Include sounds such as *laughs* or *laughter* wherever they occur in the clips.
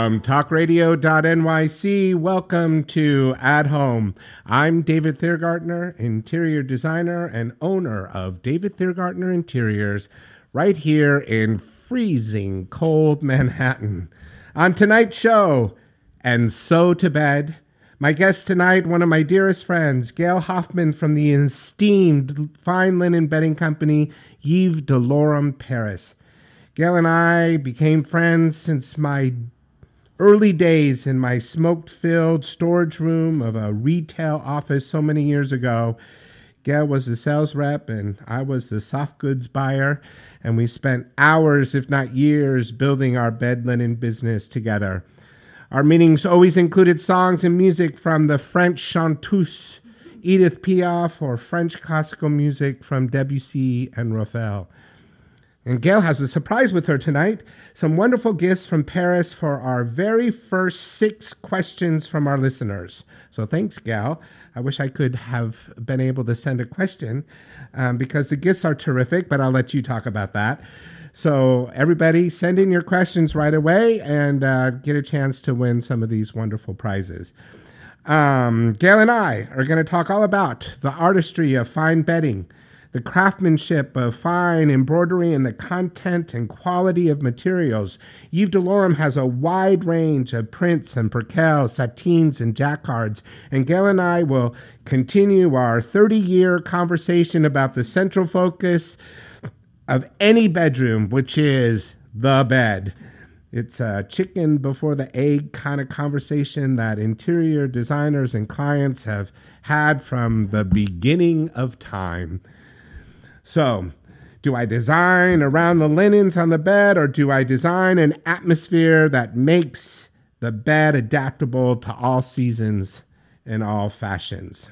From talkradio.nyc, welcome to At Home. I'm David Thiergartner, interior designer and owner of David Thiergartner Interiors, right here in freezing cold Manhattan. On tonight's show, And So to Bed, my guest tonight, one of my dearest friends, Gail Hoffman from the esteemed fine linen bedding company, Yves Delorme Paris. Gail and I became friends since my early days in my smoke filled storage room of a retail office so many years ago. Gail was the sales rep and I was the soft goods buyer, and we spent hours, if not years, building our bed linen business together. Our meetings always included songs and music from the French chanteuse Edith Piaf or French classical music from Debussy and Ravel. And Gail has a surprise with her tonight some wonderful gifts from Paris for our very first six questions from our listeners. So thanks, Gail. I wish I could have been able to send a question um, because the gifts are terrific, but I'll let you talk about that. So, everybody, send in your questions right away and uh, get a chance to win some of these wonderful prizes. Um, Gail and I are going to talk all about the artistry of fine bedding the craftsmanship of fine embroidery and the content and quality of materials. Yves Delorme has a wide range of prints and percales, satines, and jacquards, and Gail and I will continue our 30 year conversation about the central focus of any bedroom, which is the bed. It's a chicken before the egg kind of conversation that interior designers and clients have had from the beginning of time. So, do I design around the linens on the bed or do I design an atmosphere that makes the bed adaptable to all seasons and all fashions?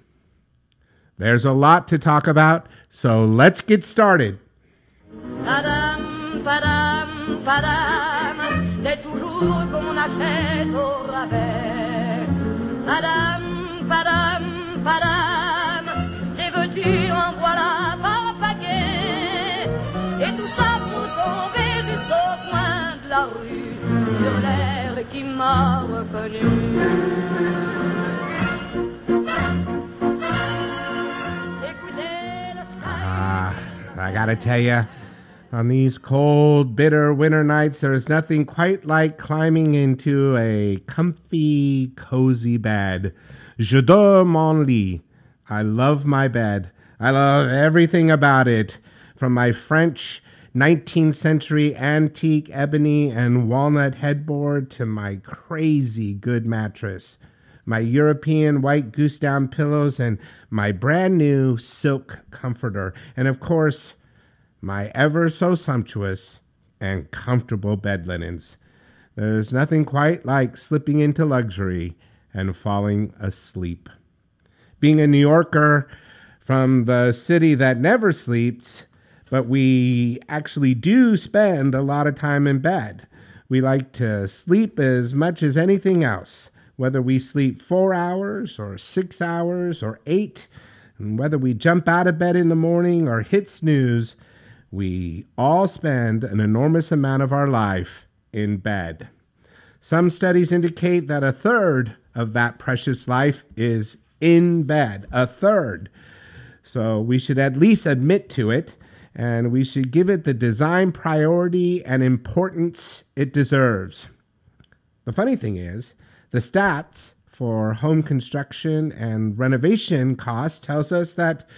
There's a lot to talk about, so let's get started. Sur l'air qui m'a reconnu. Ah, I gotta tell you, on these cold, bitter winter nights, there is nothing quite like climbing into a comfy, cozy bed. Je dors mon lit. I love my bed. I love everything about it, from my French 19th century antique ebony and walnut headboard to my crazy good mattress, my European white goose down pillows, and my brand new silk comforter, and of course, my ever so sumptuous and comfortable bed linens. There's nothing quite like slipping into luxury and falling asleep. Being a New Yorker from the city that never sleeps, but we actually do spend a lot of time in bed. We like to sleep as much as anything else, whether we sleep four hours or six hours or eight, and whether we jump out of bed in the morning or hit snooze, we all spend an enormous amount of our life in bed. Some studies indicate that a third of that precious life is in bed. A third. So we should at least admit to it and we should give it the design priority and importance it deserves. The funny thing is, the stats for home construction and renovation costs tells us that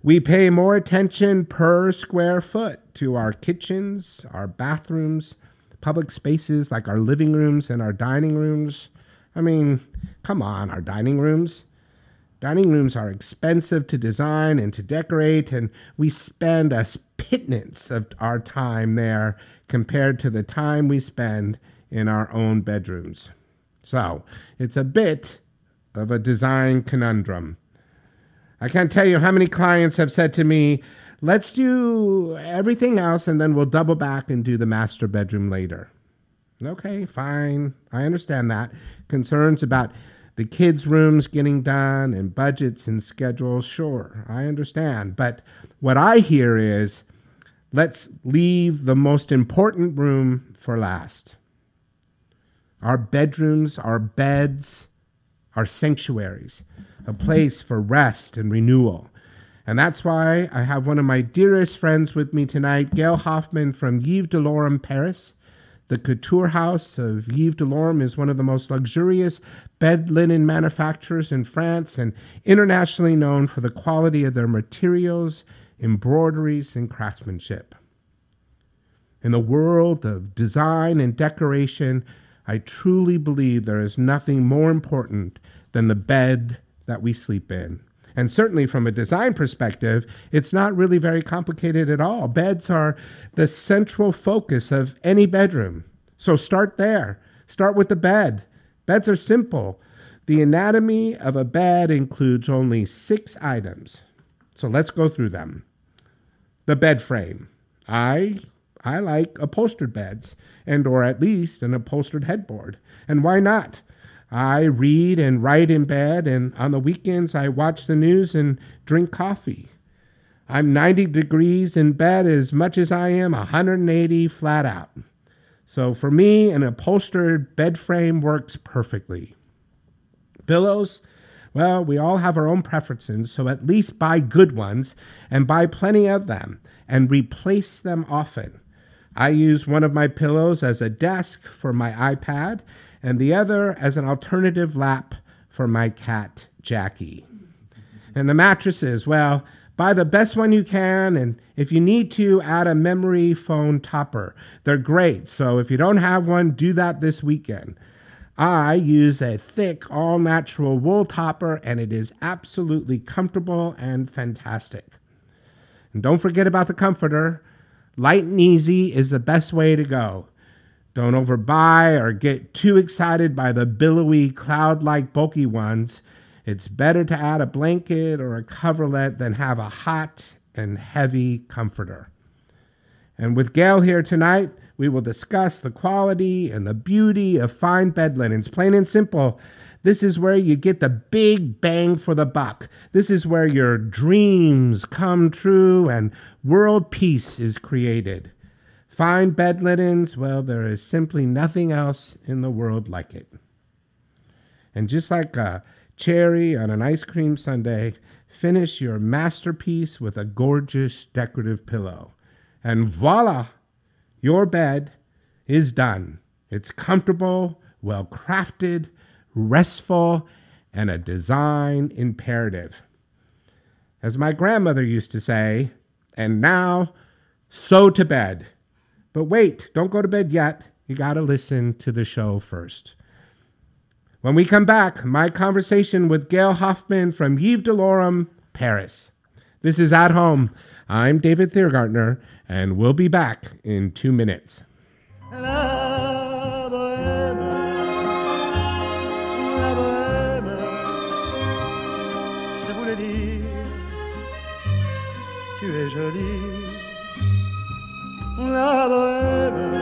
we pay more attention per square foot to our kitchens, our bathrooms, public spaces like our living rooms and our dining rooms. I mean, come on, our dining rooms. Dining rooms are expensive to design and to decorate, and we spend a pittance of our time there compared to the time we spend in our own bedrooms. So it's a bit of a design conundrum. I can't tell you how many clients have said to me, let's do everything else and then we'll double back and do the master bedroom later. Okay, fine. I understand that. Concerns about the kids' rooms getting done and budgets and schedules, sure, I understand. But what I hear is let's leave the most important room for last. Our bedrooms, our beds, our sanctuaries, a place for rest and renewal. And that's why I have one of my dearest friends with me tonight, Gail Hoffman from Yves Delorme, Paris. The couture house of Yves Delorme is one of the most luxurious bed linen manufacturers in France and internationally known for the quality of their materials, embroideries, and craftsmanship. In the world of design and decoration, I truly believe there is nothing more important than the bed that we sleep in. And certainly from a design perspective, it's not really very complicated at all. Beds are the central focus of any bedroom. So start there. Start with the bed. Beds are simple. The anatomy of a bed includes only six items. So let's go through them. The bed frame. I I like upholstered beds and or at least an upholstered headboard. And why not? I read and write in bed, and on the weekends, I watch the news and drink coffee. I'm 90 degrees in bed as much as I am 180 flat out. So for me, an upholstered bed frame works perfectly. Pillows, well, we all have our own preferences, so at least buy good ones and buy plenty of them and replace them often. I use one of my pillows as a desk for my iPad and the other as an alternative lap for my cat, Jackie. And the mattresses, well, buy the best one you can, and if you need to, add a memory foam topper. They're great, so if you don't have one, do that this weekend. I use a thick, all natural wool topper, and it is absolutely comfortable and fantastic. And don't forget about the comforter. Light and easy is the best way to go. Don't overbuy or get too excited by the billowy, cloud like, bulky ones. It's better to add a blanket or a coverlet than have a hot and heavy comforter. And with Gail here tonight, we will discuss the quality and the beauty of fine bed linens. Plain and simple, this is where you get the big bang for the buck. This is where your dreams come true and world peace is created. Fine bed linens, well, there is simply nothing else in the world like it. And just like a cherry on an ice cream sundae, finish your masterpiece with a gorgeous decorative pillow. And voila, your bed is done. It's comfortable, well crafted, restful, and a design imperative. As my grandmother used to say, and now, so to bed. But wait, don't go to bed yet. You got to listen to the show first. When we come back, my conversation with Gail Hoffman from Yves Delorme, Paris. This is At Home. I'm David Thiergartner, and we'll be back in two minutes. La bohème, la bohème, tu es jolie. La bohème,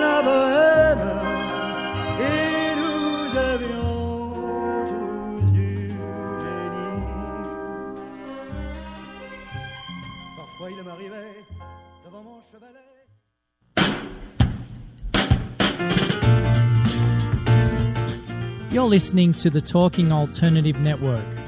la bohème, et nous avions tous du génie. Parfois il m'arrivait devant mon chevalet. You're listening to the Talking Alternative Network.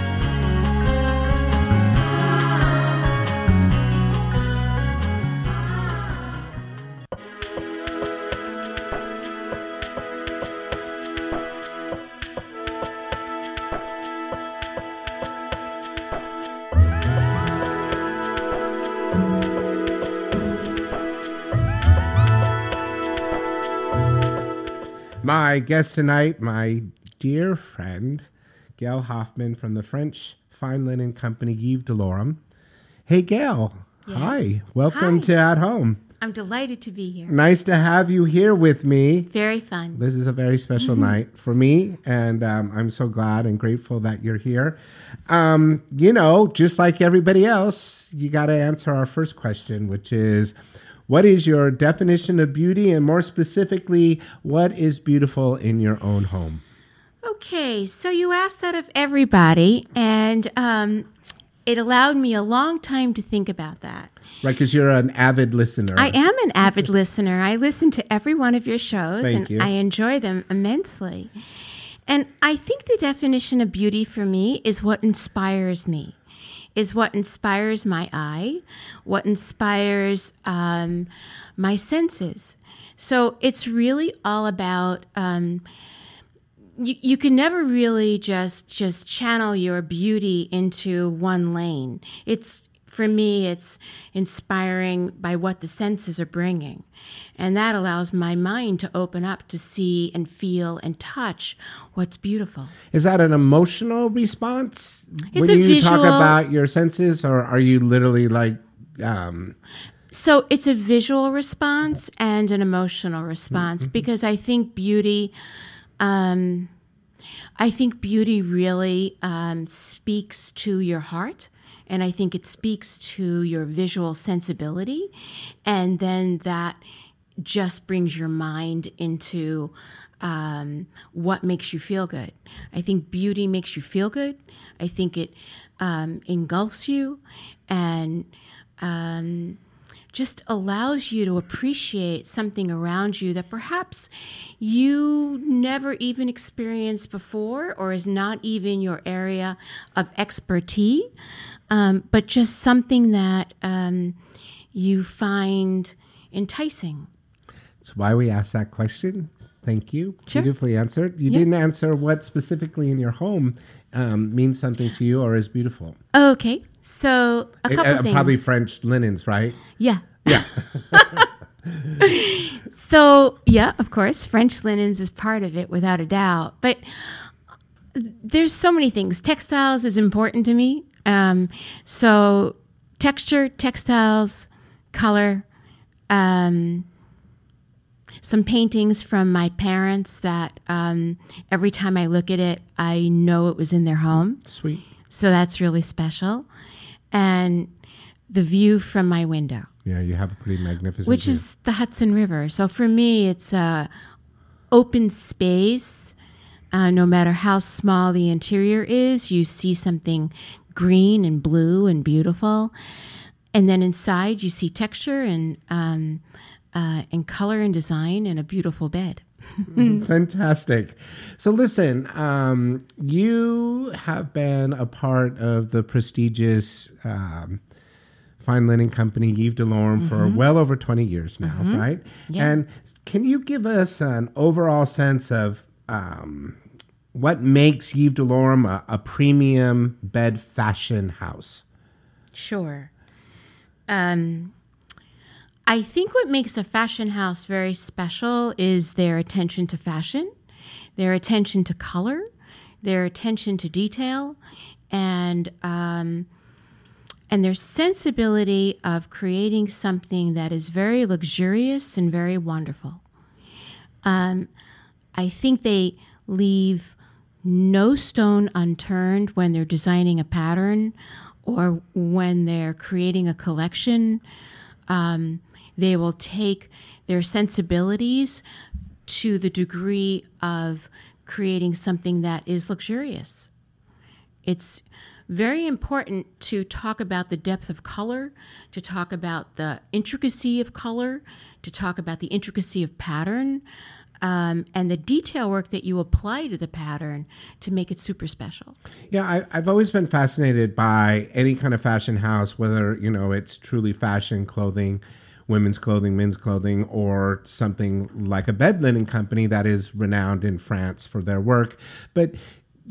My guest tonight, my dear friend, Gail Hoffman from the French fine linen company Yves Delorme. Hey, Gail. Hi. Welcome Hi. to At Home. I'm delighted to be here. Nice to have you here with me. Very fun. This is a very special night for me, and um, I'm so glad and grateful that you're here. Um, you know, just like everybody else, you got to answer our first question, which is what is your definition of beauty, and more specifically, what is beautiful in your own home? Okay, so you asked that of everybody, and um, it allowed me a long time to think about that. Right, because you're an avid listener. I am an avid listener. I listen to every one of your shows, Thank and you. I enjoy them immensely. And I think the definition of beauty for me is what inspires me, is what inspires my eye, what inspires um, my senses. So it's really all about. Um, you, you can never really just just channel your beauty into one lane. It's for me, it's inspiring by what the senses are bringing, and that allows my mind to open up to see and feel and touch what's beautiful. Is that an emotional response It's when you talk about your senses, or are you literally like? Um, So it's a visual response and an emotional response because I think beauty, um, I think beauty really um, speaks to your heart. And I think it speaks to your visual sensibility. And then that just brings your mind into um, what makes you feel good. I think beauty makes you feel good. I think it um, engulfs you and um, just allows you to appreciate something around you that perhaps you never even experienced before or is not even your area of expertise, um, but just something that um, you find enticing. That's why we asked that question. Thank you. Sure. Beautifully answered. You Yeah. didn't answer what specifically in your home um, means something to you or is beautiful. Okay, so a Uh, couple uh, things. Probably French linens, right? Yeah. Yeah. *laughs* So, yeah, of course, French linens is part of it without a doubt. But there's so many things. Textiles is important to me. Um, so, texture, textiles, color, um, some paintings from my parents that um, every time I look at it, I know it was in their home. Sweet. So, that's really special. And the view from my window Yeah, you have a pretty magnificent. which view. is the Hudson River. So for me, it's a open space. Uh, no matter how small the interior is, you see something green and blue and beautiful, and then inside you see texture and um, uh, and color and design and a beautiful bed. *laughs* Fantastic. So, listen, um, you have been a part of the prestigious um, fine linen company Yves Delorme for well over 20 years now, right? Yeah. And can you give us an overall sense of um, what makes Yves Delorme a, a premium bed fashion house? Sure. Um, I think what makes a fashion house very special is their attention to fashion, their attention to color, their attention to detail, and um, and their sensibility of creating something that is very luxurious and very wonderful. Um, I think they leave no stone unturned when they're designing a pattern or when they're creating a collection. Um, they will take their sensibilities to the degree of creating something that is luxurious. It's very important to talk about the depth of color, to talk about the intricacy of color, to talk about the intricacy of pattern. Um, and the detail work that you apply to the pattern to make it super special. Yeah, I, I've always been fascinated by any kind of fashion house, whether you know it's truly fashion clothing, women's clothing, men's clothing, or something like a bed linen company that is renowned in France for their work. But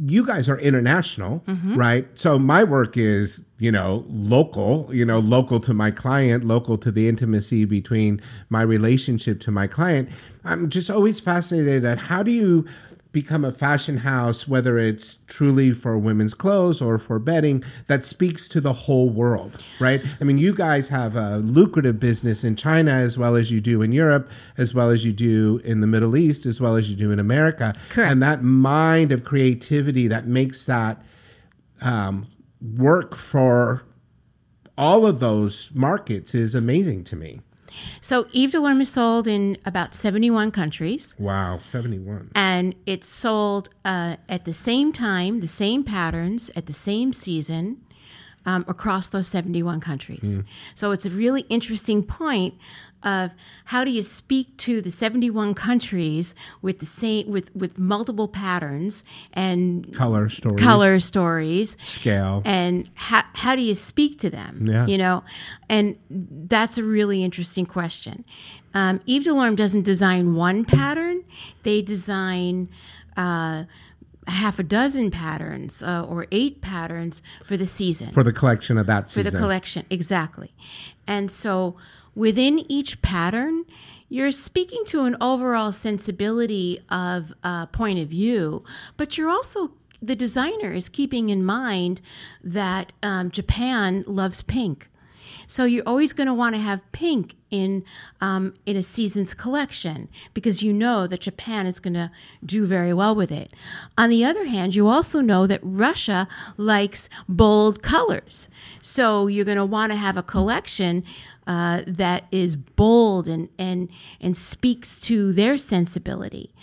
you guys are international, mm-hmm. right? So my work is, you know, local, you know, local to my client, local to the intimacy between my relationship to my client. I'm just always fascinated at how do you become a fashion house, whether it's truly for women's clothes or for bedding, that speaks to the whole world, right? I mean, you guys have a lucrative business in China as well as you do in Europe, as well as you do in the Middle East, as well as you do in America. Correct. And that mind of creativity that makes that um, work for all of those markets is amazing to me. So Yves Saint Laurent is sold in about 71 countries. Wow, 71. and it's sold uh, at the same time, the same patterns at the same season um, across those 71 countries. So it's a really interesting point of how do you speak to the 71 countries with the same with with multiple patterns and Color stories. color stories Scale. and how, how do you speak to them Yeah. you know and that's a really interesting question um, Saint Laurent doesn't design one pattern they design uh, half a dozen patterns uh, or eight patterns for the season. For the collection of that for the collection exactly. And so within each pattern you're speaking to an overall sensibility of uh, point of view but you're also the designer is keeping in mind that um, japan loves pink so you're always going to want to have pink in um, in a season's collection because you know that Japan is going to do very well with it. On the other hand, you also know that Russia likes bold colors, so you're going to want to have a collection uh, that is bold and and and speaks to their sensibility.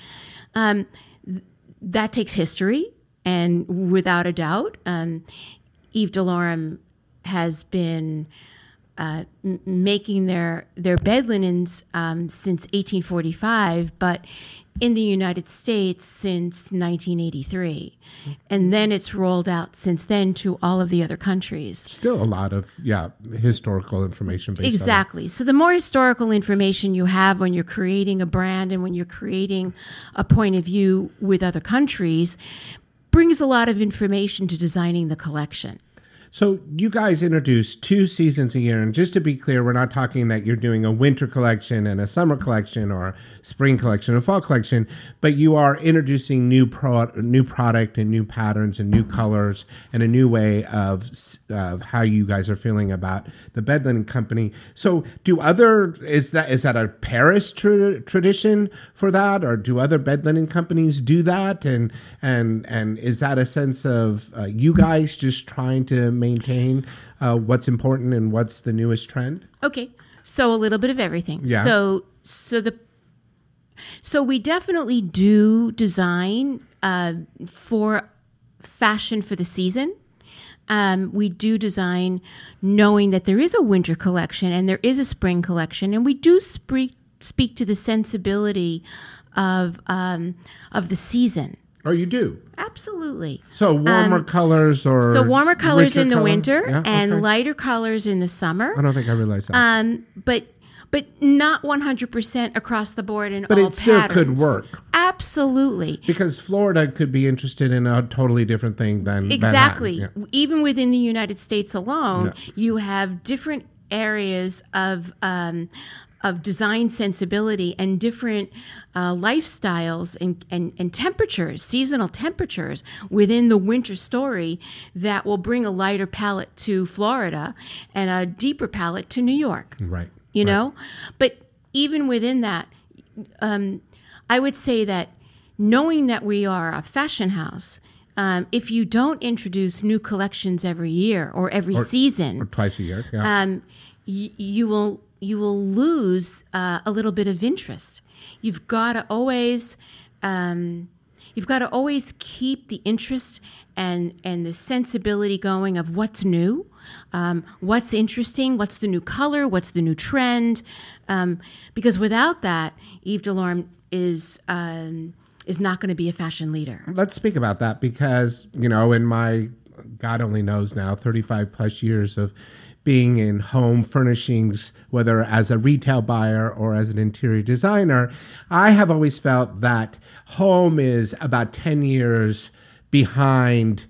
Um, th- that takes history, and without a doubt, um, Yves Saint has been uh, m- making their their bed linens um, since 1845, but in the United States since 1983, and then it's rolled out since then to all of the other countries. Still a lot of yeah historical information Exactly. So the more historical information you have when you're creating a brand and when you're creating a point of view with other countries, brings a lot of information to designing the collection. So you guys introduce two seasons a year, and just to be clear, we're not talking that you're doing a winter collection and a summer collection or spring collection and fall collection, but you are introducing new pro new product and new patterns and new colors and a new way of of how you guys are feeling about the bed linen company. So do other is that is that a Paris tra- tradition for that, or do other bed linen companies do that? And and and is that a sense of uh, you guys just trying to maintain uh, what's important and what's the newest trend? Okay, so a little bit of everything. Yeah. So so the so we definitely do design uh, for fashion for the season. Um, we do design knowing that there is a winter collection and there is a spring collection, and we do speak speak to the sensibility of um, of the season. Or you do? Absolutely. So warmer colors or Um, So warmer colors in the color? winter Yeah, and okay. lighter colors in the summer. I don't think I realized that. Um, but but not 100% across the board in But all But it still could work. Absolutely. because Florida could be interested in a totally different thing than Exactly. Yeah. Even within the United States alone, Yeah. you have different areas of um, of design sensibility and different uh, lifestyles and, and, and temperatures, seasonal temperatures within the winter story that will bring a lighter palette to Florida and a deeper palette to New York. Right. you right. know but even within that um, i would say that knowing that we are a fashion house um, if you don't introduce new collections every year or every season or twice a year. Yeah. um, y- you will you will lose uh, a little bit of interest. You've got to always um, you've got to always keep the interest and and the sensibility going of what's new, um, what's interesting, what's the new color, what's the new trend, um, because without that, Yves Delorme is um, is not going to be a fashion leader. Let's speak about that because, you know, in my, God only knows now, 35 plus years of being in home furnishings, whether as a retail buyer or as an interior designer, I have always felt that home is about 10 years behind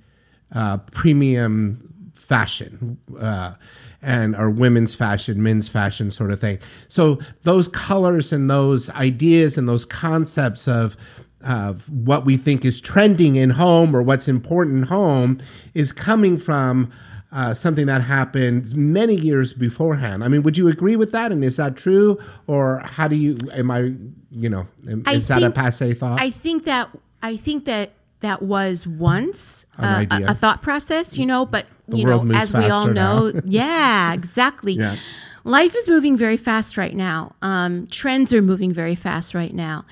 uh, premium fashion. Uh, and or women's fashion, men's fashion sort of thing. So those colors and those ideas and those concepts of of what we think is trending in home or what's important in home is coming from uh, something that happened many years beforehand. I mean, would you agree with that? And is that true, or how do you? Am I, you know, am, is that a passe thought? I think that I think that that was once uh, a, a thought process, you know. But The you world know, moves as we all know, *laughs* yeah, exactly. Yeah. Life is moving very fast right now. Um, trends are moving very fast right now,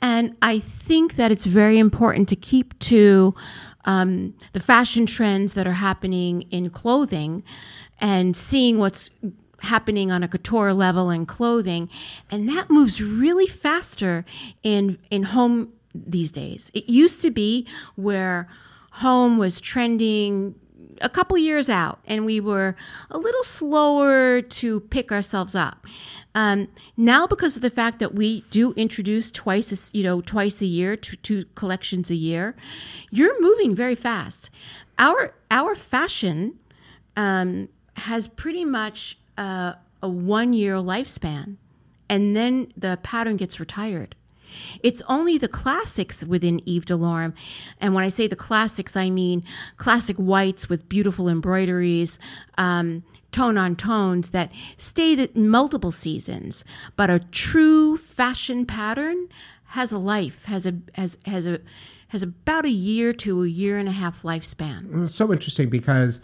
and I think that it's very important to keep to um, the fashion trends that are happening in clothing, and seeing what's happening on a couture level in clothing, and that moves really faster in in home these days. It used to be where home was trending a couple years out and we were a little slower to pick ourselves up. Um, now, because of the fact that we do introduce twice, a you know, twice a year, two, two collections a year, you're moving very fast. Our our fashion um, has pretty much uh, a one year lifespan, and then the pattern gets retired. It's only the classics within Yves Delorme. And when I say the classics, I mean classic whites with beautiful embroideries, um, tone on tones that stay multiple seasons. But a true fashion pattern has a life, has a has has a has about a year to a year and a half lifespan. It's so interesting because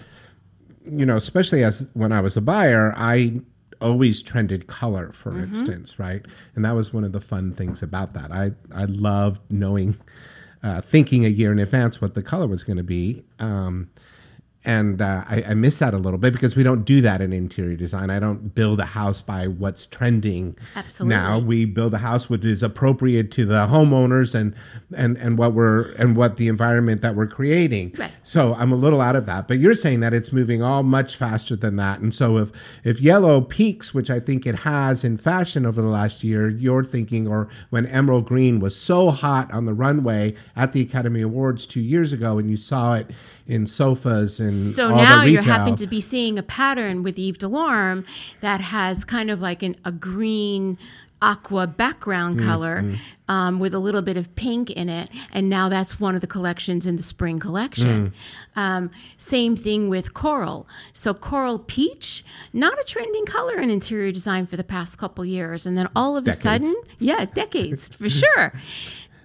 you know especially as when i was a buyer i always trended color for instance right and that was one of the fun things about that i i loved knowing uh, thinking a year in advance what the color was going to be um, and uh, I, I miss that a little bit because we don't do that in interior design. I don't build a house by what's trending Absolutely. now. We build a house which is appropriate to the homeowners and and and what we're and what the environment that we're creating. Right. So I'm a little out of that, but you're saying that it's moving all much faster than that. And so if if yellow peaks, which I think it has in fashion over the last year, you're thinking, or when emerald green was so hot on the runway at the Academy Awards two years ago, and you saw it in sofas and So now you happen to be seeing a pattern with Yves Delorme that has kind of like an, a green aqua background Mm, color um, with a little bit of pink in it. And now that's one of the collections in the spring collection. Mm. um, same thing with coral. So coral peach not a trending color in interior design for the past couple years. And then all of Decades. a sudden yeah decades for *laughs* sure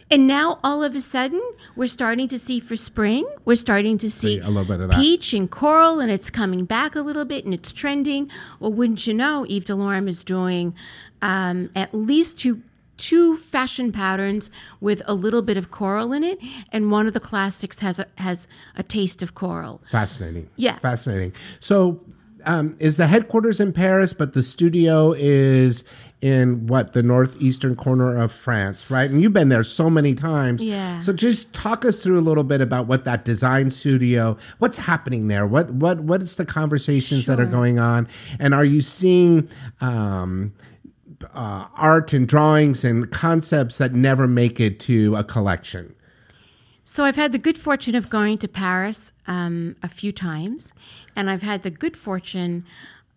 and now all of a sudden we're starting to see for spring we're starting to see a little bit of that. peach and coral and it's coming back a little bit and it's trending well wouldn't you know Yves Delorme is doing um, at least two two fashion patterns with a little bit of coral in it and one of the classics has a has a taste of coral Fascinating. Yeah. Fascinating. So, um, is the headquarters in Paris, but the studio is in what the northeastern corner of France, right? And you've been there so many times. Yeah. So just talk us through a little bit about what that design studio, what's happening there, what what what is the conversations that are going on, and are you seeing? Um, uh, art and drawings and concepts that never make it to a collection. So I've had the good fortune of going to Paris um, a few times, and I've had the good fortune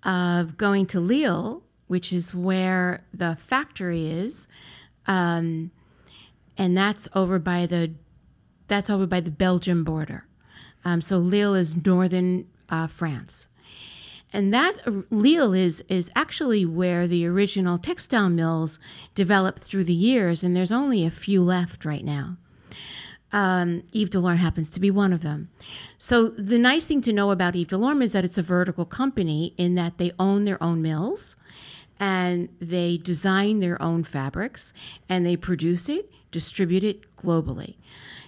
of going to Lille, which is where the factory is, um, and that's over by the that's over by the Belgium border. Um, so Lille is northern uh, France. And that uh, Lille is is actually where the original textile mills developed through the years, and there's only a few left right now. Um, Yves Delorme happens to be one of them. So the nice thing to know about Yves Delorme is that it's a vertical company in that they own their own mills, and they design their own fabrics, and they produce it, distribute it globally.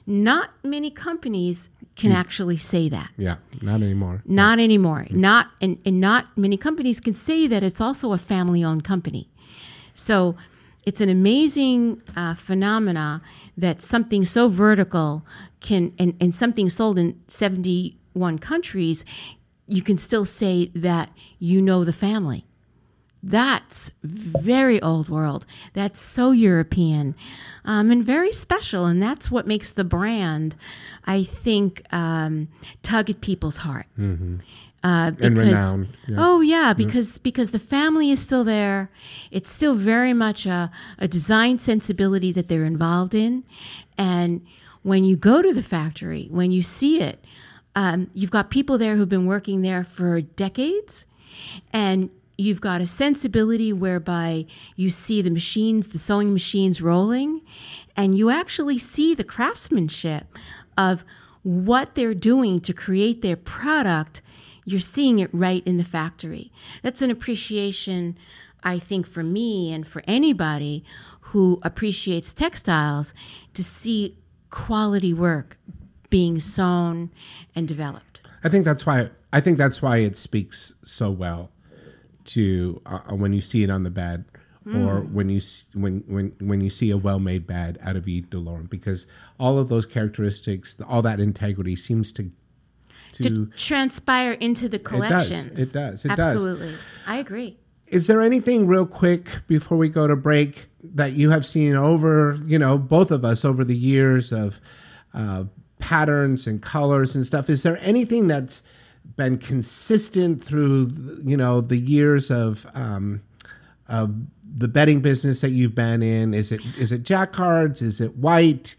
Not many companies can actually say that. Yeah, not anymore. Not anymore. Not and, and not many companies can say that it's also a family owned company. So it's an amazing uh, phenomena that something so vertical can and, and something sold in 71 countries you can still say that you know the family that's very old world. That's so european um, and very special and that's what makes the brand i think um, tug at people's heart. Uh, And because renowned, yeah. oh yeah because because the family is still there. It's still very much a, a design sensibility that they're involved in and when you go to the factory when you see it um, you've got people there who've been working there for decades and you've got a sensibility whereby you see the machines the sewing machines rolling and you actually see the craftsmanship of what they're doing to create their product. You're seeing it right in the factory. That's an appreciation i think for me and for anybody who appreciates textiles to see quality work being sewn and developed. I think that's why I think that's why it speaks so well to uh, when you see it on the bed or when you when when when you see a well-made bed out of Saint Laurent because all of those characteristics, all that integrity seems to to, to transpire into the does. collections. It does. It does. Absolutely. I agree. Is there anything real quick before we go to break that you have seen over, you know, both of us over the years of uh, patterns and colors and stuff? Is there anything that's been consistent through, you know, the years of um, of the bedding business that you've been in? Is it is it jacquards? Is it white?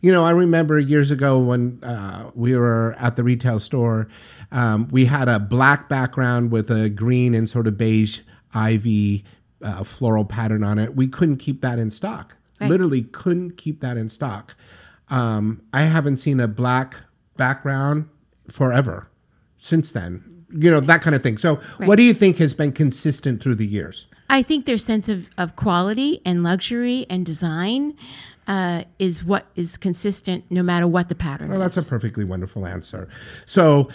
You know, I remember years ago when uh, we were at the retail store, um, we had a black background with a green and sort of beige ivy uh, floral pattern on it. We couldn't keep that in stock. Right. Literally couldn't keep that in stock. Um, I haven't seen a black background forever since then. You know, that kind of thing. So, what do you think has been consistent through the years? I think their sense of, of quality and luxury and design uh, is what is consistent no matter what the pattern Well, is. that's a perfectly wonderful answer. So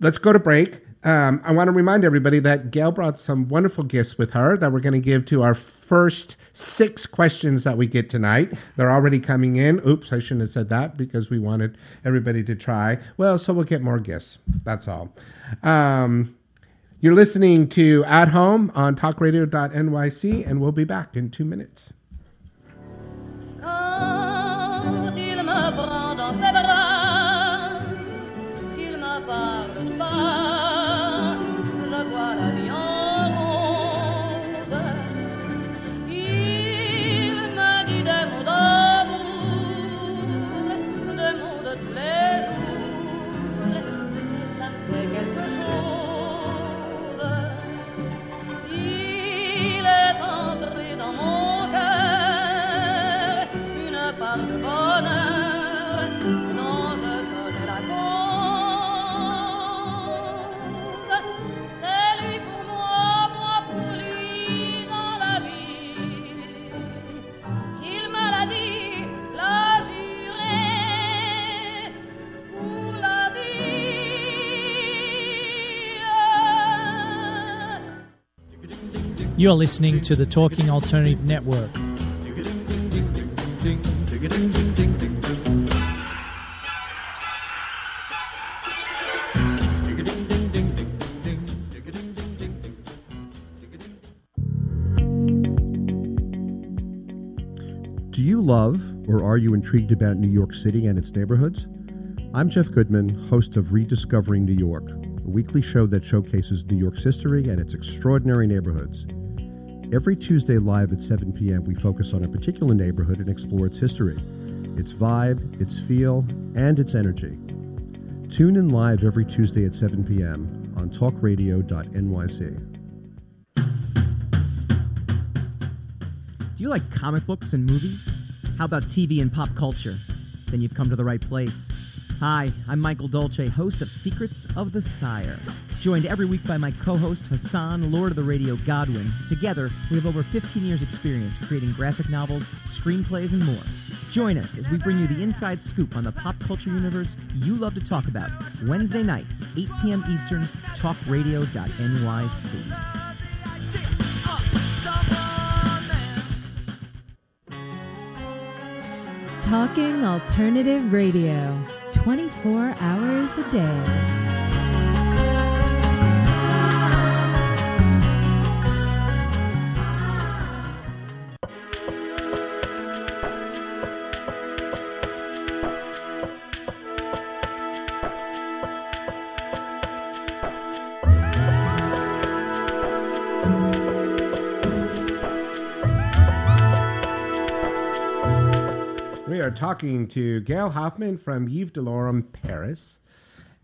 let's go to break. Um, I want to remind everybody that Gail brought some wonderful gifts with her that we're going to give to our first six questions that we get tonight. They're already coming in. Oops, I shouldn't have said that because we wanted everybody to try. Well, so we'll get more gifts. That's all. Um, you're listening to At Home on talkradio.nyc, and we'll be back in two minutes. You're listening to the Talking Alternative Network. Do you love or are you intrigued about New York City and its neighborhoods? I'm Jeff Goodman, host of Rediscovering New York, a weekly show that showcases New York's history and its extraordinary neighborhoods. Every Tuesday live at 7 p.m., we focus on a particular neighborhood and explore its history, its vibe, its feel, and its energy. Tune in live every Tuesday at 7 p.m. on talkradio.nyc. Do you like comic books and movies? How about TV and pop culture? Then you've come to the right place. Hi, I'm Michael Dolce, host of Secrets of the Sire. Joined every week by my co host Hassan, Lord of the Radio Godwin. Together, we have over 15 years' experience creating graphic novels, screenplays, and more. Join us as we bring you the inside scoop on the pop culture universe you love to talk about. Wednesday nights, 8 p.m. Eastern, talkradio.nyc. Talking Alternative Radio, 24 hours a day. Talking to Gail Hoffman from Yves Delorme Paris.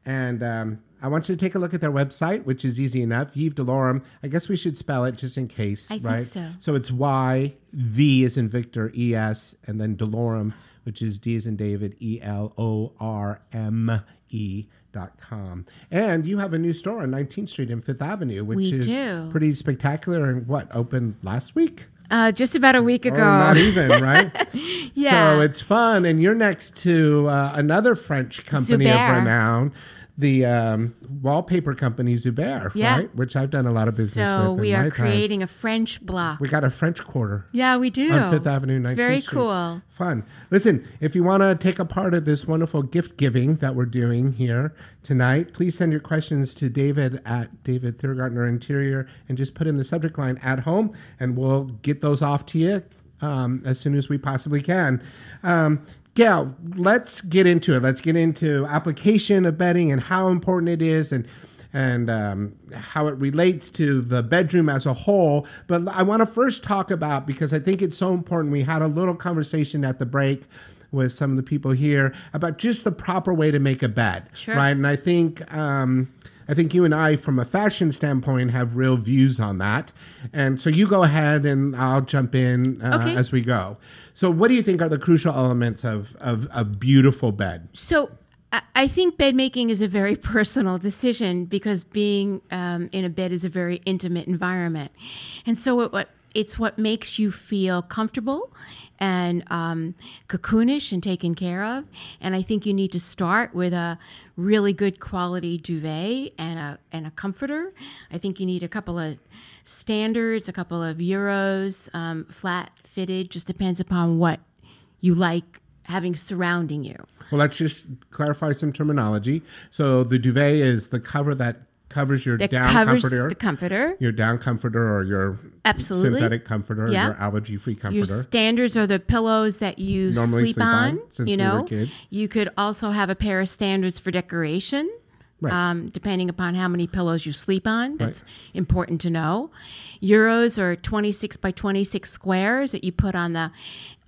And um, I want you to take a look at their website, which is easy enough. Yves Delorme. I guess we should spell it just in case, I right? so. So it's Y, V is in Victor, E S, and then Delorme, which is D is in David, E L O R M E dot com. And you have a new store on 19th Street and Fifth Avenue, which We is do. pretty spectacular and what, opened last week? Uh, just about a week ago. Or not even, right? *laughs* Yeah. So it's fun, and you're next to uh, another French company Zuber. of renown, the um, wallpaper company Zuber, Yeah. right? Which I've done a lot of business so with. in we are time. creating a French block. We got a French Quarter. yeah, we do. On Fifth Avenue, 19th It's very Street. cool. Fun. Listen, if you want to take a part of this wonderful gift giving that we're doing here tonight, please send your questions to David at David Thiergartner Interior and just put in the subject line at home, and we'll get those off to you um, as soon as we possibly can. Um, Gail, let's get into it. Let's get into application of bedding and how important it is and and um, how it relates to the bedroom as a whole. But I want to first talk about because I think it's so important. We had a little conversation at the break with some of the people here about just the proper way to make a bed, Sure. right? And I think. Um, I think you and I, from a fashion standpoint, have real views on that. And so you go ahead and I'll jump in uh, Okay. as we go. So, what do you think are the crucial elements of, of a beautiful bed? So I- think bed making is a very *laughs* personal decision because being um, in a bed is a very intimate environment, and so it, it's what makes you feel comfortable and um, cocoonish and taken care of. And I think you need to start with a really good quality duvet and a and a comforter. I think you need a couple of standards, a couple of euros, um, flat fitted. Just depends upon what you like having surrounding you. Well, let's just clarify some terminology. So, the duvet is the cover that covers your That down covers comforter. the comforter. your down comforter or your Absolutely. synthetic comforter, Yeah. your allergy free comforter. Your standards are the pillows that you Normally sleep, sleep on, on. you we know, kids. you could also have a pair of standards for decoration. Right. Um, depending upon how many pillows you sleep on, that's important to know. Euros are 26 by 26 squares that you put on the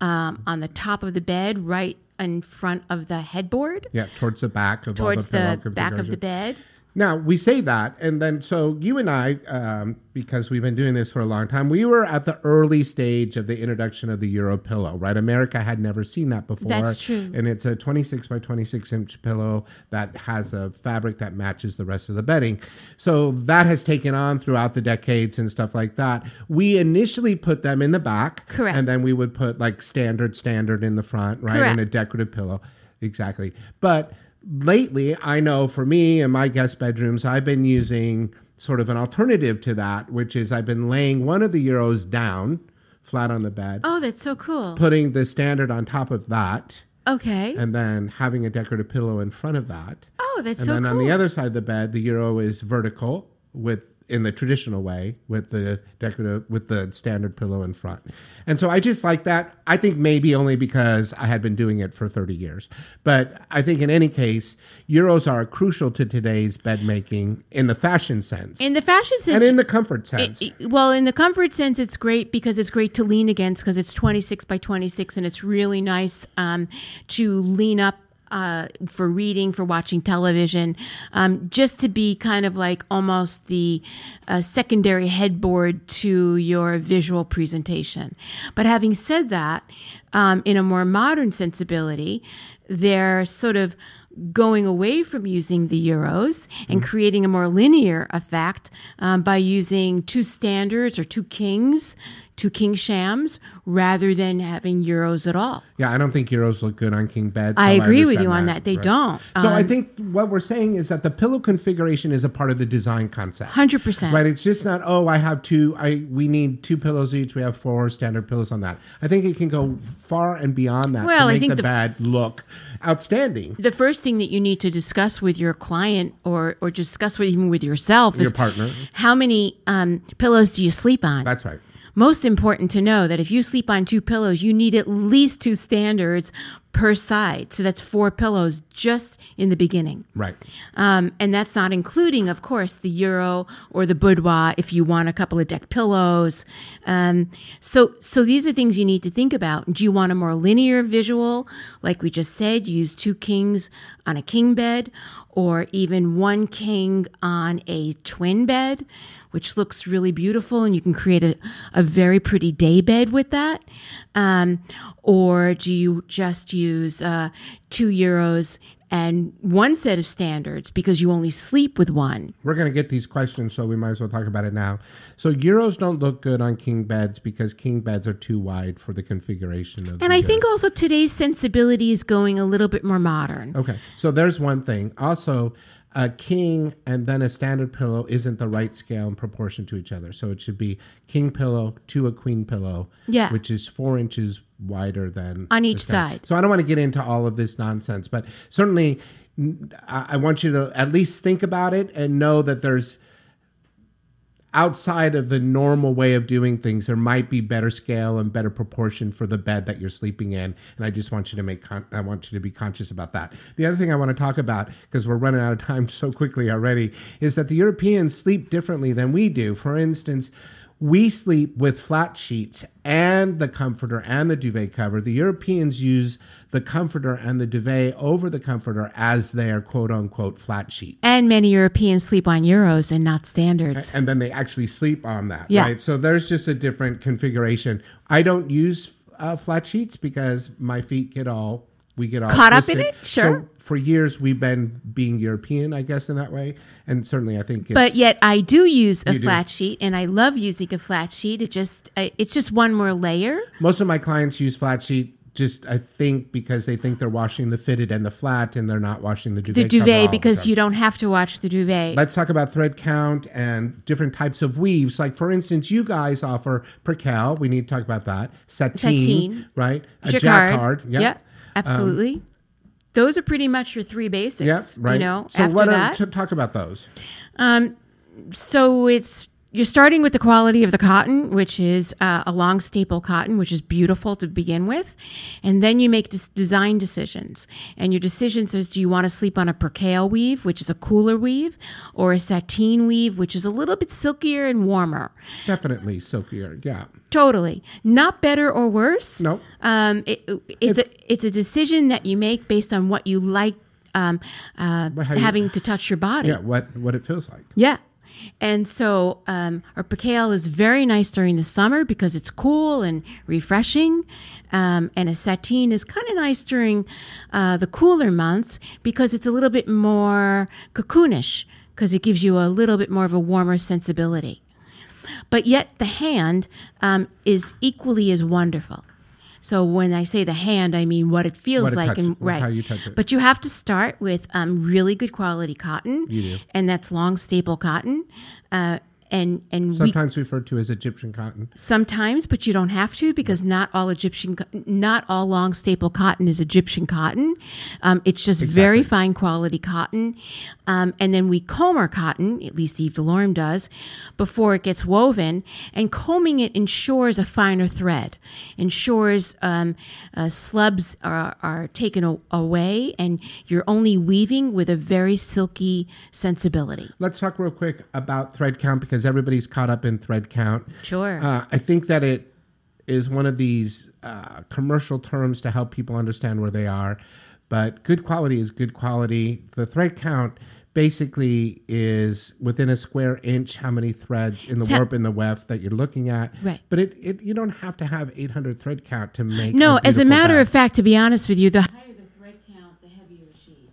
um, on the top of the bed, right in front of the headboard, yeah, towards the back of towards the, the back of the bed. Now we say that, and then so you and I, um, because we've been doing this for a long time, we were at the early stage of the introduction of the Euro pillow, right? America had never seen that before. That's true. And it's a 26 by 26 inch pillow that has a fabric that matches the rest of the bedding. So that has taken on throughout the decades and stuff like that. We initially put them in the back, Correct. and then we would put like standard standard in the front, right, Correct. and a decorative pillow, exactly. But lately, I know for me and my guest bedrooms, I've been using sort of an alternative to that, which is I've been laying one of the euros down, flat on the bed, Oh, that's so cool. putting the standard on top of that, Okay. and then having a decorative pillow in front of that. oh, that's And so then on the other side of the bed, the euro is vertical with in the traditional way with the decorative with the standard pillow in front. And so I just like that. I think maybe only because I had been doing it for 30 years. But I think in any case, euros are crucial to today's bed making in the fashion sense. in the fashion sense, and in the comfort sense. It- it- well, in the comfort sense, it's great because it's great to lean against because it's 26 by 26 and it's really nice um, to lean up. Uh, for reading, for watching television, um, just to be kind of like almost the uh, secondary headboard to your visual presentation. But having said that, um, in a more modern sensibility, they're sort of going away from using the euros and creating a more linear effect um, by using two standards or two kings to king shams rather than having euros at all. Yeah, I don't think Euros look good on king beds. I agree with understand you on that. They don't. So I Um, think what we're saying is that the pillow configuration is a part of the design concept. 100%. Right. It's just not. Oh, I have two. I we need two pillows each. We have four standard pillows on that. I think it can go far and beyond that Well, to I think the, the f- bed look outstanding. the first thing that you need to discuss with your client or or discuss with even with yourself Your is partner. how many um, pillows do you sleep on That's right. Most important to know that if you sleep on two pillows you need at least two standards per side so that's four pillows just in the beginning Right. um, and that's not including, of course, the Euro or the boudoir if you want a couple of deck pillows. Um, so, so these are things you need to think about. Do you want a more linear visual, like we just said, use two kings on a king bed, or even one king on a twin bed, which looks really beautiful, and you can create a, a very pretty day bed with that. Um, or do you just use uh, two euros and one set of standards because you only sleep with one? We're going to get these questions, so we might as well talk about it now. So Euros don't look good on king beds because king beds are too wide for the configuration of. And I think also today's sensibility is going a little bit more modern. Okay, so there's one thing. Also, a king and then a standard pillow isn't the right scale and proportion to each other. So it should be king pillow to a queen pillow, Yeah. which is four inches wider than On each side. So I don't want to get into all of this nonsense, but certainly I want you to at least think about it and know that there's outside of the normal way of doing things, there might be better scale and better proportion for the bed that you're sleeping in. And I just want you to make, con- I want you to be conscious about that. The other thing I want to talk about, because we're running out of time *laughs* so quickly already, is that the Europeans sleep differently than we do. For instance, we sleep with flat sheets and the comforter and the duvet cover. The Europeans use the comforter and the duvet over the comforter as their quote unquote flat sheet. And many Europeans sleep on euros and not standards. And then they actually sleep on that, Yeah. right? So there's just a different configuration. I don't use uh, flat sheets because my feet get all we get all Caught up in it? Sure. So for years we've been being European, I guess, in that way, and certainly I think. It's, But yet I do use a You do. flat sheet and I love using a flat sheet. It just it's just one more layer. most of my clients use flat sheet. Just I think because they think they're washing the fitted and the flat, and they're not washing the duvet. The duvet because you don't have to watch the duvet. Let's talk about thread count and different types of weaves. Like, for instance, you guys offer percale. We need to talk about that. Sateen, Sateen. right? A Jacquard. jacquard. Yeah. Yep, absolutely. Those are pretty much your three basics. Yeah, right. You know, so after what. Are, to talk about those. Um, so it's you're starting with the quality of the cotton, which is uh, a long staple cotton, which is beautiful to begin with, and then you make des- design decisions. And your decisions is: do you want to sleep on a percale weave, which is a cooler weave, or a sateen weave, which is a little bit silkier and warmer? Definitely silkier. Yeah. Totally, not better or worse. No. Um, it, it's, It's- a it's a decision that you make based on what you like. Um, uh, how you- having to touch your body. Yeah. What what it feels like. Yeah. And so um, our percale is very nice during the summer because it's cool and refreshing. Um, and a sateen is kind of nice during uh, the cooler months because it's a little bit more cocoonish because it gives you a little bit more of a warmer sensibility. But yet the hand um, is equally as wonderful. So when I say the hand, I mean what it feels What it like touches- and right. how you touch it. But you have to start with um, really good quality cotton, and that's long staple cotton. Uh, and and we Sometimes referred to as Egyptian cotton. sometimes, but you don't have to because not all Egyptian, not all long staple cotton is Egyptian cotton. Um, it's just very fine quality cotton, um, and then we comb our cotton. At least Yves Delorme does before it gets woven, and combing it ensures a finer thread, ensures um, uh, slubs are, are taken a- away, and you're only weaving with a very silky sensibility. Let's talk real quick about thread count because everybody's caught up in thread count. Sure. Uh, I think that it is one of these uh, commercial terms to help people understand where they are. But good quality is good quality. The thread count basically is within a square inch how many threads in the So- warp and the weft that you're looking at. Right. But it, it you don't have to have 800 thread count to make. No, as a matter bed. of fact, to be honest with you, the higher the thread count, the heavier the sheet.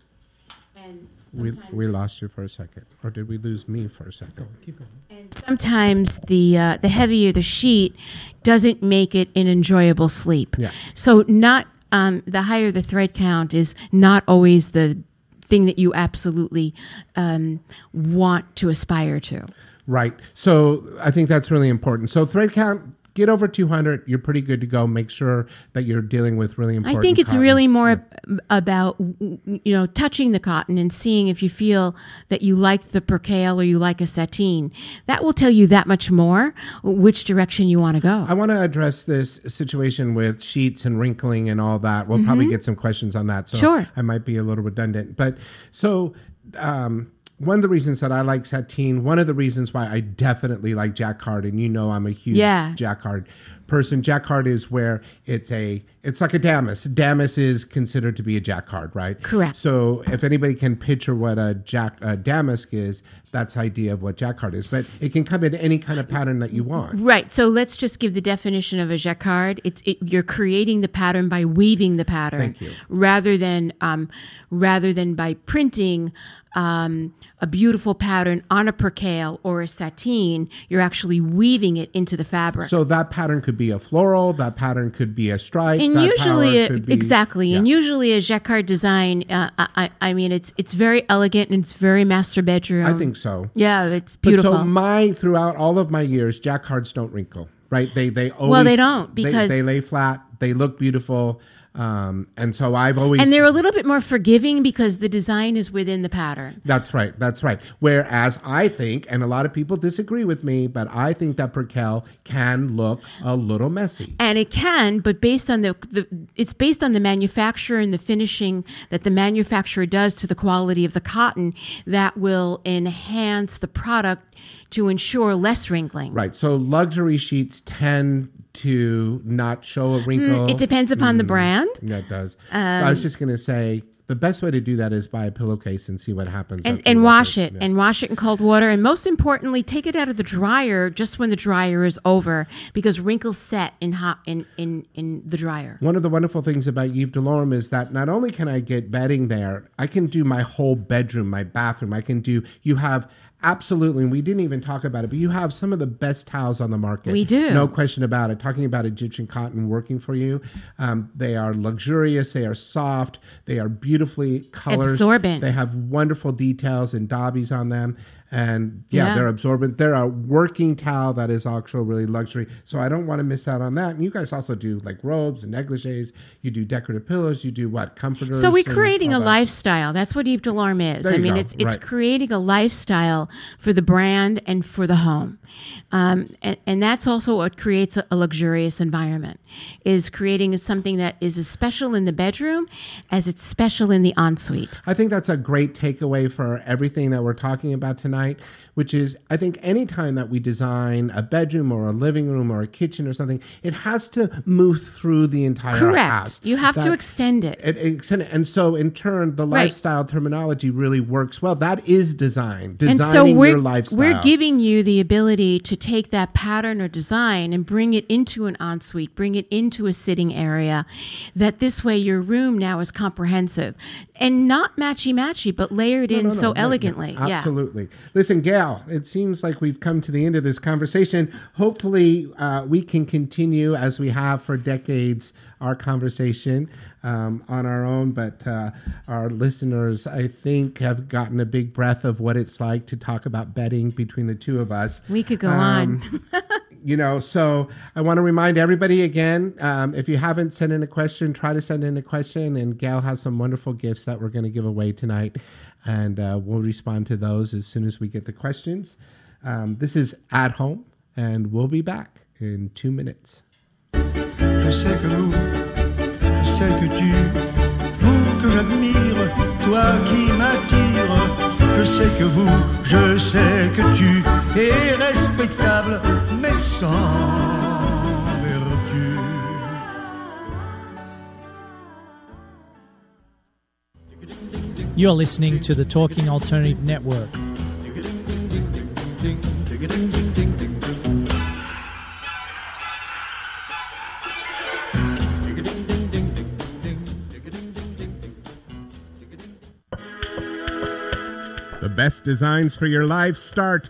And we we lost you for a second, or did we lose me for a second? Keep going. And sometimes the uh, the heavier the sheet doesn't make it an enjoyable sleep. Yeah. So not um, the higher the thread count is not always the thing that you absolutely um, want to aspire to. Right. So I think that's really important. So thread count, get over 200. You're pretty good to go. Make sure that you're dealing with really important. I think it's cotton. really more ab- about you know touching the cotton and seeing if you feel that you like the percale or you like a sateen. That will tell you that much more which direction you want to go. I want to address this situation with sheets and wrinkling and all that. We'll probably get some questions on that. So Mm-hmm. Sure. I might be a little redundant. But so um, one of the reasons that I like sateen, one of the reasons why I definitely like jacquard, and you know I'm a huge Yeah. jacquard person. Jacquard is where it's a it's like a Damas. Damas is considered to be a jacquard, right? Correct. So if anybody can picture what a jack a damask is, that's idea of what jacquard is. But it can come in any kind of pattern that you want. Right. So let's just give the definition of a jacquard. It's it, you're creating the pattern by weaving the pattern, Thank you. rather than um, rather than by printing um, a beautiful pattern on a percale or a sateen. You're actually weaving it into the fabric. So that pattern could be a floral. That pattern could be a stripe. and that usually, could be- exactly, and usually a jacquard design. Uh, I, I I mean, it's it's very elegant and it's very master bedroom. I think so. Yeah, it's But beautiful. so my throughout all of my years, jacquards don't wrinkle, right? They they always Well, they don't, they- because- they, lay flat. They look beautiful, um, and so I've always and they're a little bit more forgiving because the design is within the pattern. That's right. That's right. Whereas I think, and a lot of people disagree with me, but I think that percale can look a little messy. and it can but based on the, the it's based on the manufacturer and the finishing that the manufacturer does to the quality of the cotton that will enhance the product to ensure less wrinkling Right. So luxury sheets tend to not show a wrinkle. Mm, it depends upon the brand Yeah, it does. I was just going to say the best way to do that is buy a pillowcase and see what happens. and, and wash it Yeah. and wash it in cold water and most importantly take it out of the dryer just when the dryer is over because wrinkles set in hot in in, in the dryer One of the wonderful things about Yves Delorme is that not only can I get bedding there, I can do my whole bedroom, my bathroom. I can do, you have absolutely, and we didn't even talk about it, but you have some of the best towels on the market. We do. No question about it. Talking about Egyptian cotton working for you, um, they are luxurious, they are soft, they are beautifully colored, Absorbent. They have wonderful details and dobbies on them. And yeah, Yeah. they're absorbent. They're a working towel that is actual really luxury. So I don't want to miss out on that. And you guys also do like robes and negligees. You do decorative pillows. You do what comforters. So we're creating a that. lifestyle. That's what Yves Delorme is. There I mean, go. it's it's Right. creating a lifestyle for the brand and for the home, um, and, and that's also what creates a, a luxurious environment. Is creating something that is as special in the bedroom as it's special in the ensuite. I think that's a great takeaway for everything that we're talking about tonight, which is I think anytime that we design a bedroom or a living room or a kitchen or something, it has to move through the entire Correct. house. You have to extend it. It, extend it. And so, in turn, the Right. lifestyle terminology really works well. That is design, and designing so we're, your lifestyle. we're giving you the ability to take that pattern or design and bring it into an ensuite, bring it into a sitting area, that this way your room now is comprehensive and not matchy matchy, but layered No, in no, no, so elegantly. yeah. Absolutely. Listen, Gail, it seems like we've come to the end of this conversation. Hopefully, uh, we can continue as we have for decades our conversation um, on our own. But uh, our listeners, I think, have gotten a big breath of what it's like to talk about bedding between the two of us. We could go Um, on. *laughs* you know, so I want to remind everybody again um, if you haven't sent in a question, try to send in a question. And Gail has some wonderful gifts that we're going to give away tonight. And uh, we'll respond to those as soon as we get the questions. Um, this is At Home, and we'll be back in two minutes. Je sais que je sais que tu, vous que j'admire, toi qui m'attire. Je sais que vous, je sais que tu es respectable, mais sans You're listening to the Talking Alternative Network. The best designs for your life start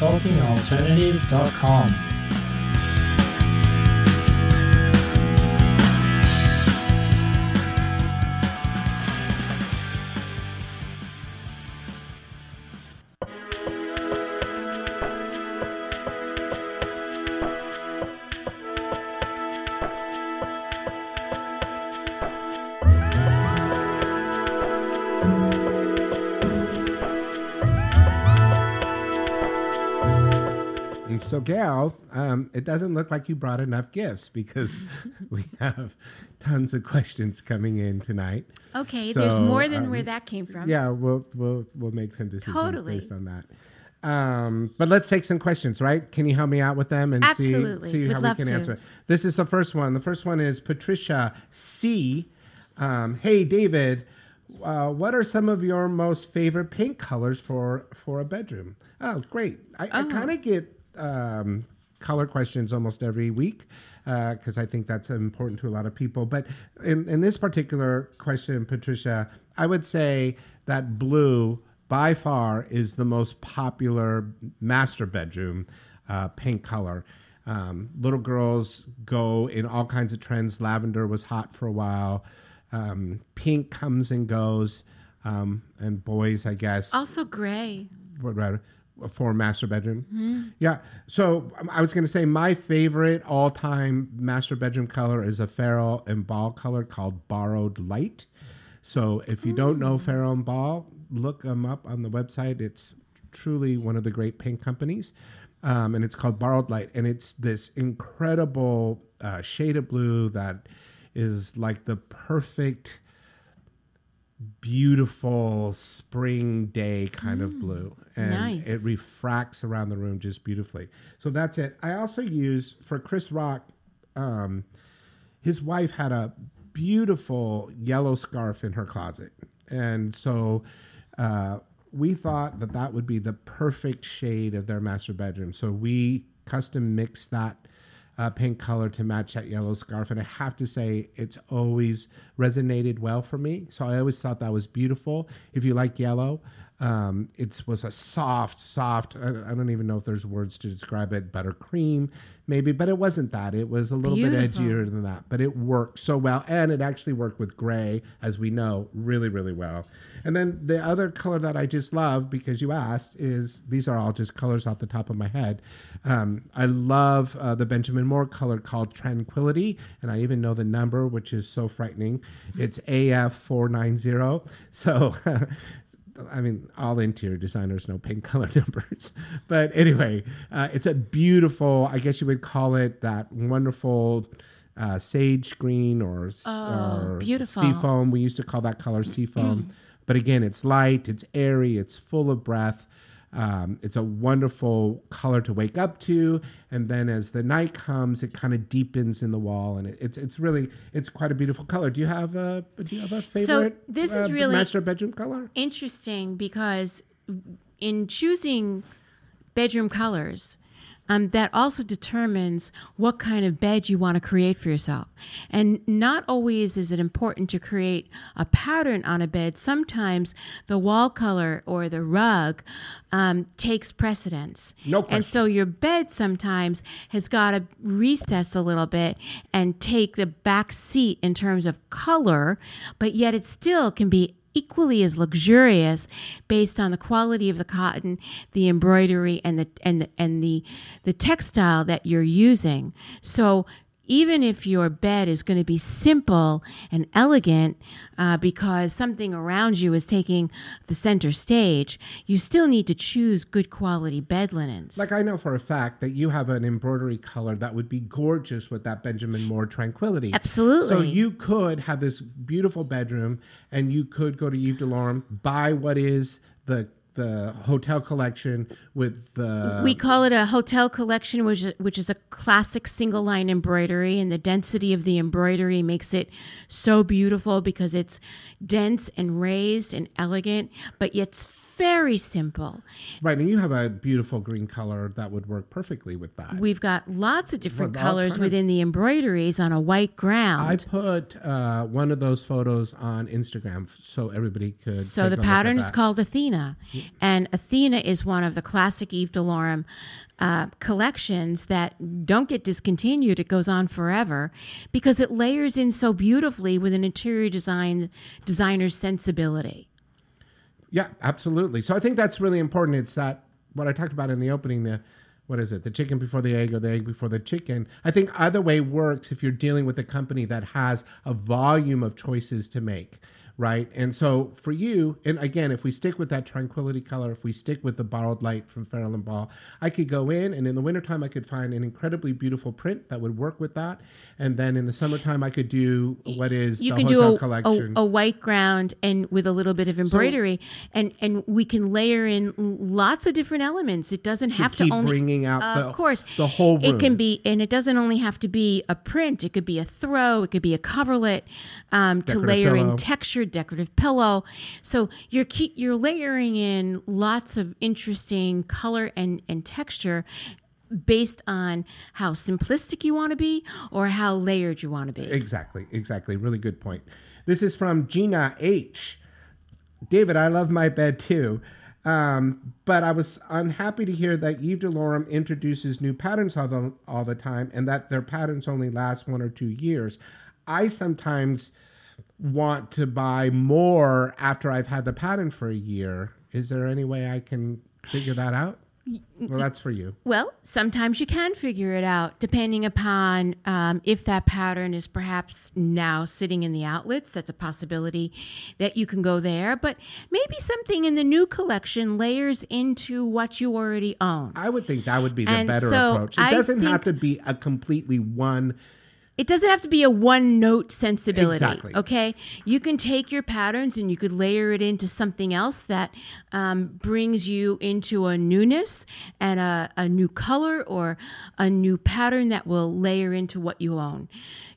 TalkingAlternative.com. so, Gail, um, it doesn't look like you brought enough gifts because *laughs* we have tons of questions coming in tonight. Okay, So, there's more than um, where that came from. Yeah, we'll we'll we'll make some decisions Totally. based on that. Um, but let's take some questions, right? Can you help me out with them and Absolutely. see see how we can to. answer it? This is the first one. The first one is Patricia C. Um, hey, David, uh, what are some of your most favorite paint colors for for a bedroom? Oh, great! I, I Oh. kind of get um, color questions almost every week because I think that's important to a lot of people. But in, in this particular question, Patricia, I would say that blue by far is the most popular master bedroom uh, paint color. Um, little girls go in all kinds of trends. Lavender was hot for a while. Um, pink comes and goes. Um, and boys, I guess, Also gray. what rather for master bedroom. Mhm. Yeah. So I was going to say my favorite all-time master bedroom color is a Farrow and Ball color called Borrowed Light. So if you don't know Farrow and Ball, look them up on the website. It's truly one of the great paint companies, um, and it's called Borrowed Light, and it's this incredible uh, shade of blue that is like the perfect beautiful spring day kind of blue. And nice. it refracts around the room just beautifully. So that's it. I also use for chris rock um, his wife had a beautiful yellow scarf in her closet. And so uh, we thought that that would be the perfect shade of their master bedroom. So we custom mixed that uh, pink color to match that yellow scarf. And I have to say, it's always resonated well for me. So I always thought that was beautiful. If you like yellow, um, it was a soft, soft, I, I don't even know if there's words to describe it, buttercream maybe, but it wasn't that. It was a little Beautiful. bit edgier than that, but it worked so well. And it actually worked with gray, as we know, really, really well. And then the other color that I just love because you asked is these are all just colors off the top of my head. Um, I love uh, the Benjamin Moore color called Tranquility, and I even know the number, which is so frightening. It's AF490. So. *laughs* I mean, all interior designers know paint *laughs* color numbers. But anyway, uh, it's a beautiful, I guess you would call it that wonderful uh, sage green or, Oh, or beautiful. seafoam. We used to call that color seafoam. *clears throat* but again, it's light, it's airy, it's full of breath. Um, it's a wonderful color to wake up to, and then as the night comes, it kind of deepens in the wall, and it, it's it's really it's quite a beautiful color. Do you have a do you have a favorite? So this is uh, really master bedroom color. interesting because in choosing bedroom colors, um, that also determines what kind of bed you want to create for yourself. And not always is it important to create a pattern on a bed. Sometimes the wall color or the rug um, takes precedence. No And so your bed sometimes has got to recess a little bit and take the back seat in terms of color, but yet it still can be equally as luxurious based on the quality of the cotton, the embroidery, and the and the, and the the textile that you're using. So even if your bed is going to be simple and elegant uh, because something around you is taking the center stage, you still need to choose good quality bed linens. Like I know for a fact that you have an embroidery color that would be gorgeous with that Benjamin Moore Tranquility. Absolutely. So you could have this beautiful bedroom, and you could go to Yves Delorme, buy what is the the hotel collection with the we call it a hotel collection, which which is a classic single line embroidery, and the density of the embroidery makes it so beautiful because it's dense and raised and elegant, but yet very simple. right, and you have a beautiful green color that would work perfectly with that. We've got lots of different Well, colors kind of- within the embroideries on a white ground. I put uh, one of those photos on Instagram so everybody could. So the a look at pattern is called Athena, and Athena is one of the classic Yves Delorme uh, collections that don't get discontinued. It goes on forever because it layers in so beautifully with an interior design designer's sensibility. Yeah, absolutely. So I think that's really important. It's that what I talked about in the opening. The what is it? The chicken before the egg or the egg before the chicken. I think either way works if you're dealing with a company that has a volume of choices to make. Right. And so for you, and again, if we stick with that tranquility color, if we stick with the borrowed light from Farrow and Ball, I could go in and in the wintertime I could find an incredibly beautiful print that would work with that. And then in the summertime I could do what is You the can do a, collection. a, a white ground and with a little bit of embroidery, and and we can layer in lots of different elements. It doesn't To have to only bringing out Uh, the- of course the whole It can be, and it doesn't only have to be a print. It could be a throw. It could be a coverlet um, to layer in texture, decorative pillow. So you're keep, you're layering in lots of interesting color and and texture. Based on how simplistic you want to be or how layered you want to be. Exactly, exactly. Really good point. This is from Gina H. David, I love my bed too. Um, but I was unhappy to hear that Yves Delorme introduces new patterns all the, all the time and that their patterns only last one or two years. I sometimes want to buy more after I've had the pattern for a year. Is there any way I can figure that out? Well, that's for you. Well, sometimes you can figure it out depending upon um, if that pattern is perhaps now sitting in the outlets. That's a possibility that you can go there. But maybe something in the new collection layers into what you already own. I would think that would be the And better so approach. It I doesn't have to be a completely one. It doesn't have to be a one note sensibility. Exactly. Okay. You can take your patterns and you could layer it into something else that um, brings you into a newness and a, a new color or a new pattern that will layer into what you own.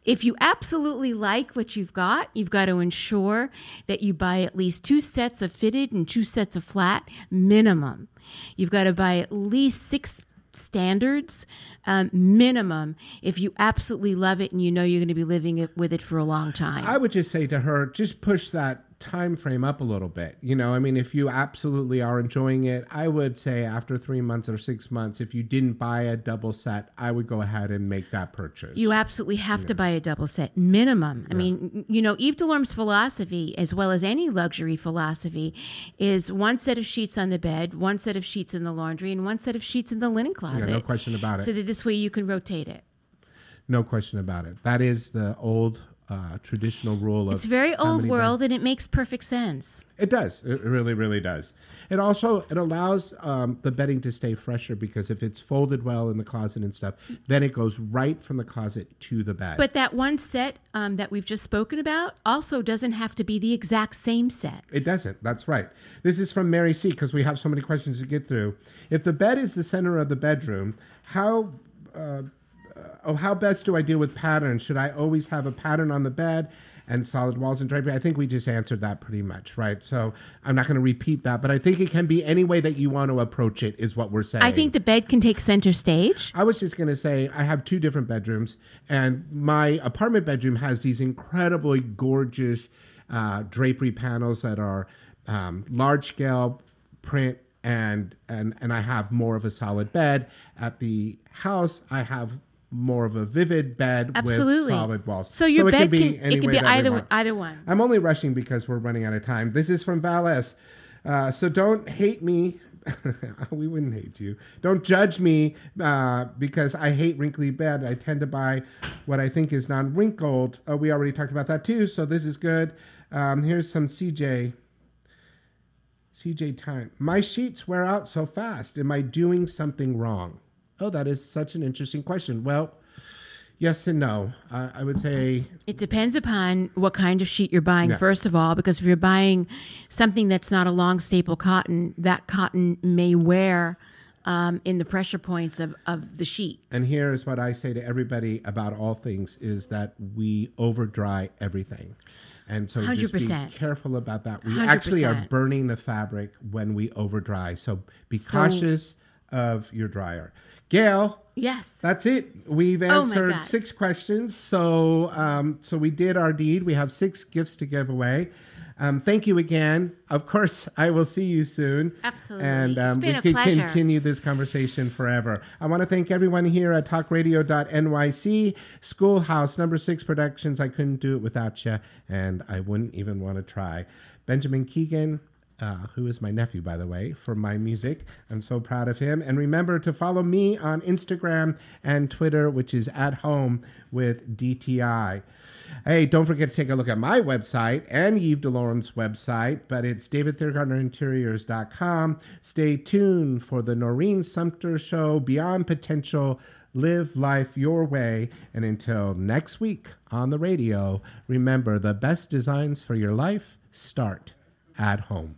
If you absolutely like what you've got, you've got to ensure that you buy at least two sets of fitted and two sets of flat minimum. You've got to buy at least six standards um, minimum if you absolutely love it and you know you're going to be living it, with it for a long time. I would just say to her, just push that time frame up a little bit. You know, I mean, if you absolutely are enjoying it, I would say after three months or six months, if you didn't buy a double set, I would go ahead and make that purchase. You absolutely have to buy a double set minimum. I mean, you know, Yves Delorme's philosophy, as well as any luxury philosophy, is one set of sheets on the bed, one set of sheets in the laundry, and one set of sheets in the linen closet. no question about it. So that this way you can rotate it. no question about it. That is the old uh, traditional rule of. It's very old world, beds- and it makes perfect sense. It does. It really, really does. It also it allows um, the bedding to stay fresher because if it's folded well in the closet and stuff, then it goes right from the closet to the bed. But that one set um, that we've just spoken about also doesn't have to be the exact same set. It doesn't. That's right. This is from Mary C. because we have so many questions to get through. If the bed is the center of the bedroom, how uh, oh how best do I deal with patterns? Should I always have a pattern on the bed and solid walls and drapery? I think we just answered that pretty much, right? So I'm not going to repeat that, but I think it can be any way that you want to approach it. Is what we're saying. I think the bed can take center stage. I was just going to say I have two different bedrooms, and my apartment bedroom has these incredibly gorgeous uh, drapery panels that are um, large scale print, and and and I have more of a solid bed. At the house, I have more of a vivid bed Absolutely. with solid walls. So your it bed can be, can- it can be either- want. either one. I'm only rushing because we're running out of time. This is from Valles. Uh, so don't hate me. *laughs* we wouldn't hate you. Don't judge me uh, because I hate wrinkly bed. I tend to buy what I think is non wrinkled. Uh, we already talked about that too, so this is good. Um, here's some CJ. CJ time. My sheets wear out so fast. Am I doing something wrong? Oh, that is such an interesting question. Well, yes and no. Uh, I would say It depends upon what kind of sheet you're buying, Yeah. first of all, because if you're buying something that's not a long staple cotton, that cotton may wear um, in the pressure points of, of the sheet. And here is what I say to everybody about all things is that we over dry everything. And so just be careful about that. We actually are burning the fabric when we over dry. So be So- cautious of your dryer. Gail. Yes. That's it. We've Oh answered God. six questions. So um, so we did our deed. We have six gifts to give away. Um, thank you again. Of course, I will see you soon. Absolutely. And It's um, been we could pleasure. continue this conversation forever. I want to thank everyone here at talkradio.nyc, Schoolhouse Number Six Productions. I couldn't do it without you, and I wouldn't even want to try. Benjamin Keegan, uh, who is my nephew, by the way, for my music. I'm so proud of him. And remember to follow me on Instagram and Twitter, which is at home with DTI. Hey, don't forget to take a look at my website and Yves Delorme's website, but it's davidthiergartnerinteriors.com. Stay tuned for the Noreen Sumter Show Beyond Potential. Live life your way. And until next week on the radio, remember the best designs for your life start at home.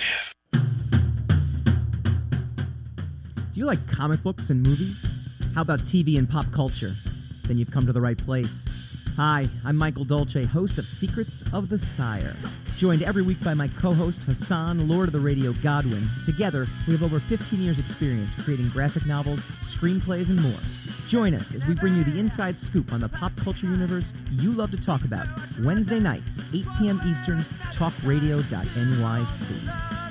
you like comic books and movies? How about TV and pop culture? Then you've come to the right place. Hi, I'm Michael Dolce, host of Secrets of the Sire. Joined every week by my co host Hassan, Lord of the Radio Godwin. Together, we have over 15 years' experience creating graphic novels, screenplays, and more. Join us as we bring you the inside scoop on the pop culture universe you love to talk about. Wednesday nights, 8 p.m. Eastern, talkradio.nyc.